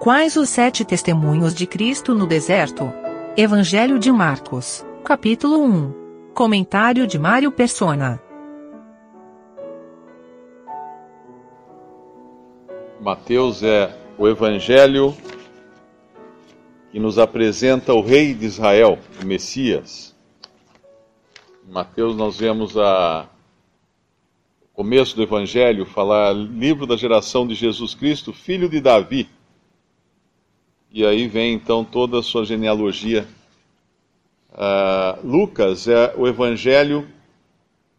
Quais os sete testemunhos de Cristo no deserto? Evangelho de Marcos, capítulo 1. Comentário de Mário Persona. Mateus é o evangelho que nos apresenta o rei de Israel, o Messias. Em Mateus nós vemos a o começo do evangelho falar livro da geração de Jesus Cristo, filho de Davi. E aí vem então toda a sua genealogia. Uh, Lucas é o evangelho,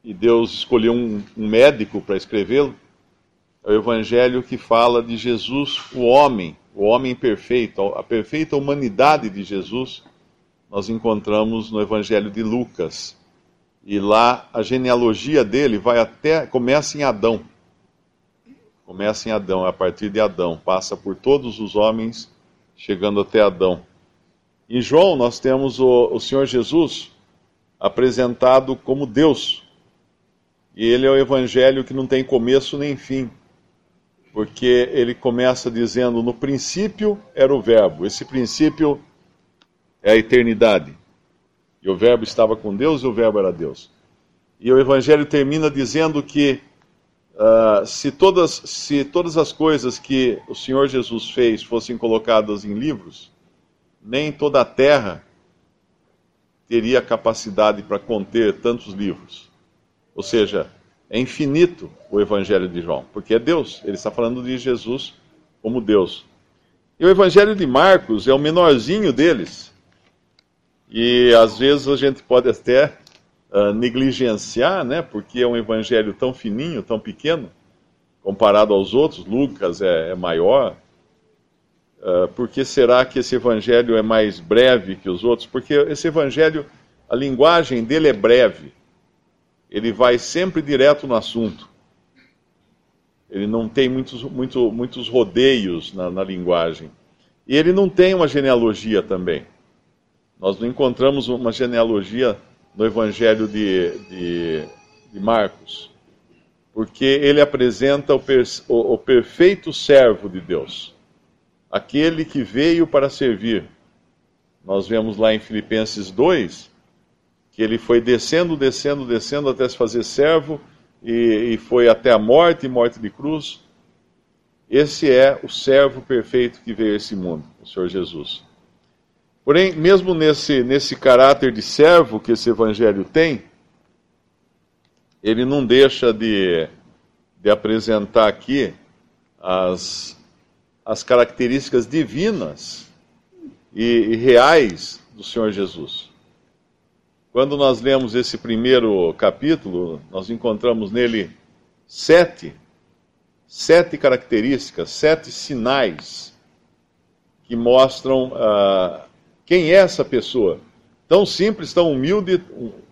e Deus escolheu um, um médico para escrevê-lo, é o evangelho que fala de Jesus, o homem, o homem perfeito, a perfeita humanidade de Jesus, nós encontramos no evangelho de Lucas. E lá a genealogia dele vai até começa em Adão. Começa em Adão, a partir de Adão, passa por todos os homens, chegando até Adão. Em João nós temos o, o Senhor Jesus apresentado como Deus. E ele é o evangelho que não tem começo nem fim porque ele começa dizendo: no princípio era o Verbo, esse princípio é a eternidade. E o Verbo estava com Deus e o Verbo era Deus. E o Evangelho termina dizendo que uh, se, todas, se todas as coisas que o Senhor Jesus fez fossem colocadas em livros, nem toda a terra teria capacidade para conter tantos livros. Ou seja, é infinito o Evangelho de João, porque é Deus, ele está falando de Jesus como Deus. E o Evangelho de Marcos é o menorzinho deles. E às vezes a gente pode até uh, negligenciar, né, porque é um Evangelho tão fininho, tão pequeno, comparado aos outros. Lucas é, é maior. Uh, por que será que esse Evangelho é mais breve que os outros? Porque esse Evangelho, a linguagem dele é breve ele vai sempre direto no assunto. Ele não tem muitos, muito, muitos rodeios na, na linguagem. E ele não tem uma genealogia também. Nós não encontramos uma genealogia no Evangelho de, de, de Marcos, porque ele apresenta o, per, o, o perfeito servo de Deus, aquele que veio para servir. Nós vemos lá em Filipenses 2 que ele foi descendo, descendo, descendo até se fazer servo e, e foi até a morte, morte de cruz. Esse é o servo perfeito que veio a esse mundo, o Senhor Jesus. Porém, mesmo nesse, nesse caráter de servo que esse evangelho tem, ele não deixa de, de apresentar aqui as, as características divinas e, e reais do Senhor Jesus. Quando nós lemos esse primeiro capítulo, nós encontramos nele sete, sete características, sete sinais que mostram uh, quem é essa pessoa. Tão simples, tão humilde,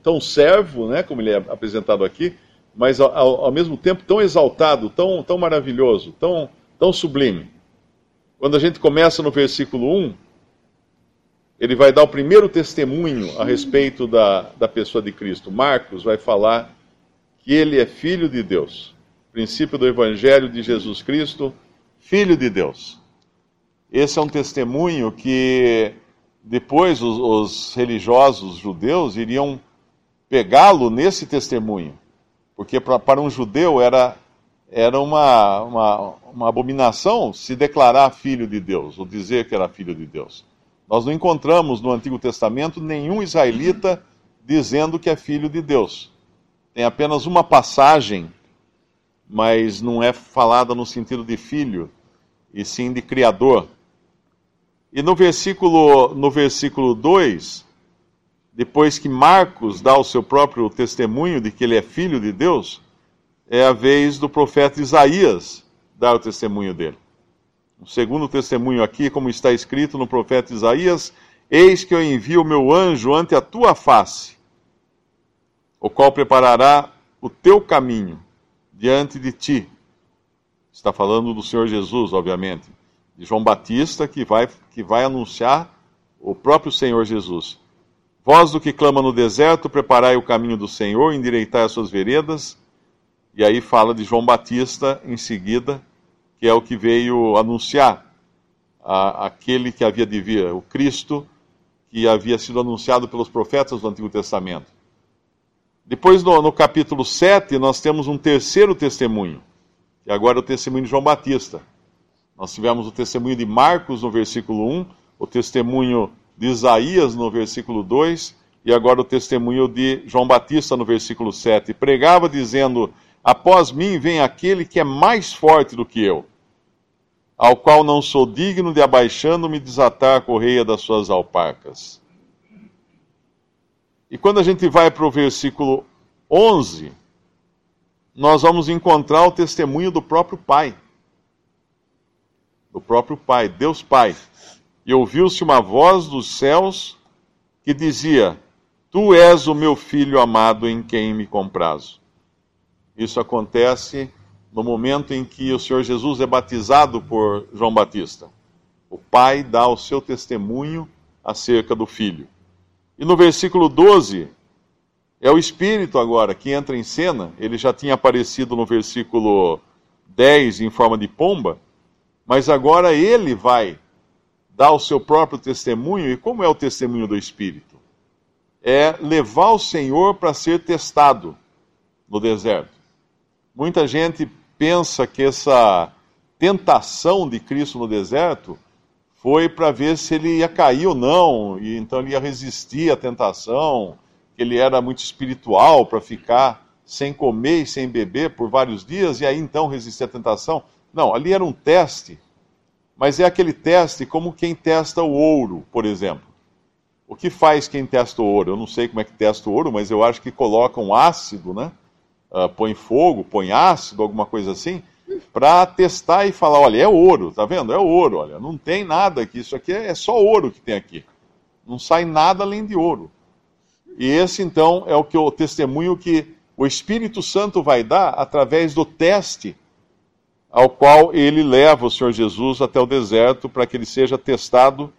tão servo, né, como ele é apresentado aqui, mas ao, ao mesmo tempo tão exaltado, tão, tão maravilhoso, tão, tão sublime. Quando a gente começa no versículo 1, ele vai dar o primeiro testemunho a respeito da, da pessoa de Cristo. Marcos vai falar que ele é filho de Deus. Princípio do Evangelho de Jesus Cristo, filho de Deus. Esse é um testemunho que depois os, os religiosos judeus iriam pegá-lo nesse testemunho. Porque pra, para um judeu era, era uma, uma, uma abominação se declarar filho de Deus, ou dizer que era filho de Deus. Nós não encontramos no Antigo Testamento nenhum israelita dizendo que é filho de Deus. Tem apenas uma passagem, mas não é falada no sentido de filho, e sim de criador. E no versículo, no versículo 2, depois que Marcos dá o seu próprio testemunho de que ele é filho de Deus, é a vez do profeta Isaías dar o testemunho dele. O segundo testemunho aqui, como está escrito no profeta Isaías: Eis que eu envio o meu anjo ante a tua face, o qual preparará o teu caminho diante de ti. Está falando do Senhor Jesus, obviamente, de João Batista, que vai, que vai anunciar o próprio Senhor Jesus. Voz do que clama no deserto, preparai o caminho do Senhor, endireitai as suas veredas. E aí fala de João Batista em seguida, que é o que veio anunciar a, aquele que havia de vir, o Cristo, que havia sido anunciado pelos profetas do Antigo Testamento. Depois, no, no capítulo 7, nós temos um terceiro testemunho, que agora é o testemunho de João Batista. Nós tivemos o testemunho de Marcos no versículo 1, o testemunho de Isaías no versículo 2 e agora o testemunho de João Batista no versículo 7. Pregava dizendo: Após mim vem aquele que é mais forte do que eu, ao qual não sou digno de abaixando-me desatar a correia das suas alparcas. E quando a gente vai para o versículo 11, nós vamos encontrar o testemunho do próprio Pai. Do próprio Pai, Deus Pai e ouviu-se uma voz dos céus que dizia: Tu és o meu filho amado em quem me comprazo. Isso acontece no momento em que o Senhor Jesus é batizado por João Batista. O pai dá o seu testemunho acerca do filho. E no versículo 12, é o Espírito agora que entra em cena. Ele já tinha aparecido no versículo 10 em forma de pomba, mas agora ele vai dá o seu próprio testemunho. E como é o testemunho do Espírito? É levar o Senhor para ser testado no deserto. Muita gente pensa que essa tentação de Cristo no deserto foi para ver se ele ia cair ou não, e então ele ia resistir à tentação, que ele era muito espiritual para ficar sem comer e sem beber por vários dias, e aí então resistir à tentação. Não, ali era um teste mas é aquele teste como quem testa o ouro, por exemplo. O que faz quem testa o ouro? Eu não sei como é que testa o ouro, mas eu acho que coloca um ácido, né? Uh, põe fogo, põe ácido, alguma coisa assim, para testar e falar: olha, é ouro, tá vendo? É ouro, olha, não tem nada aqui, isso aqui é só ouro que tem aqui. Não sai nada além de ouro. E esse então é o que o testemunho que o Espírito Santo vai dar através do teste ao qual ele leva o Senhor Jesus até o deserto para que ele seja testado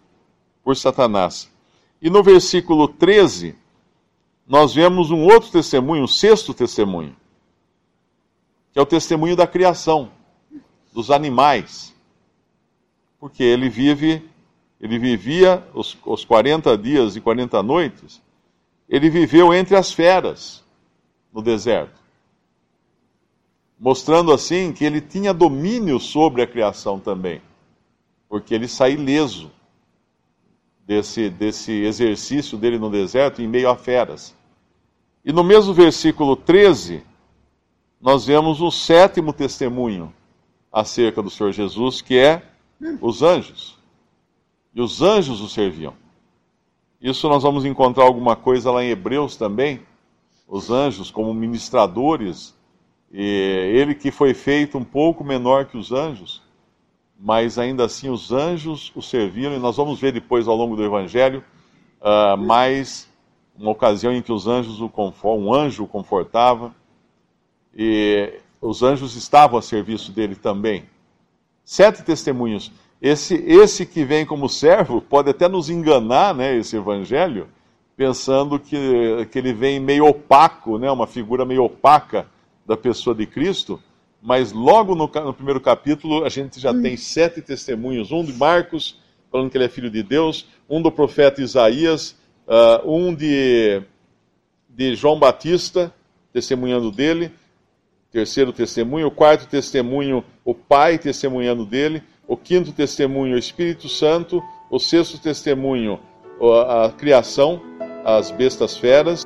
por Satanás. E no versículo 13, nós vemos um outro testemunho, um sexto testemunho, que é o testemunho da criação, dos animais. Porque ele vive, ele vivia os, os 40 dias e 40 noites, ele viveu entre as feras no deserto mostrando assim que ele tinha domínio sobre a criação também, porque ele sai ileso desse, desse exercício dele no deserto em meio a feras. E no mesmo versículo 13, nós vemos um sétimo testemunho acerca do Senhor Jesus, que é os anjos. E os anjos o serviam. Isso nós vamos encontrar alguma coisa lá em Hebreus também. Os anjos, como ministradores e ele que foi feito um pouco menor que os anjos, mas ainda assim os anjos o serviram, e nós vamos ver depois ao longo do Evangelho uh, mais uma ocasião em que os anjos o um anjo o confortava, e os anjos estavam a serviço dele também. Sete testemunhos. Esse, esse que vem como servo pode até nos enganar, né, esse evangelho, pensando que, que ele vem meio opaco, né, uma figura meio opaca da pessoa de Cristo, mas logo no, no primeiro capítulo a gente já hum. tem sete testemunhos: um de Marcos, falando que ele é filho de Deus, um do profeta Isaías, uh, um de, de João Batista, testemunhando dele, terceiro testemunho, o quarto testemunho, o Pai testemunhando dele, o quinto testemunho, o Espírito Santo, o sexto testemunho, a criação, as bestas feras.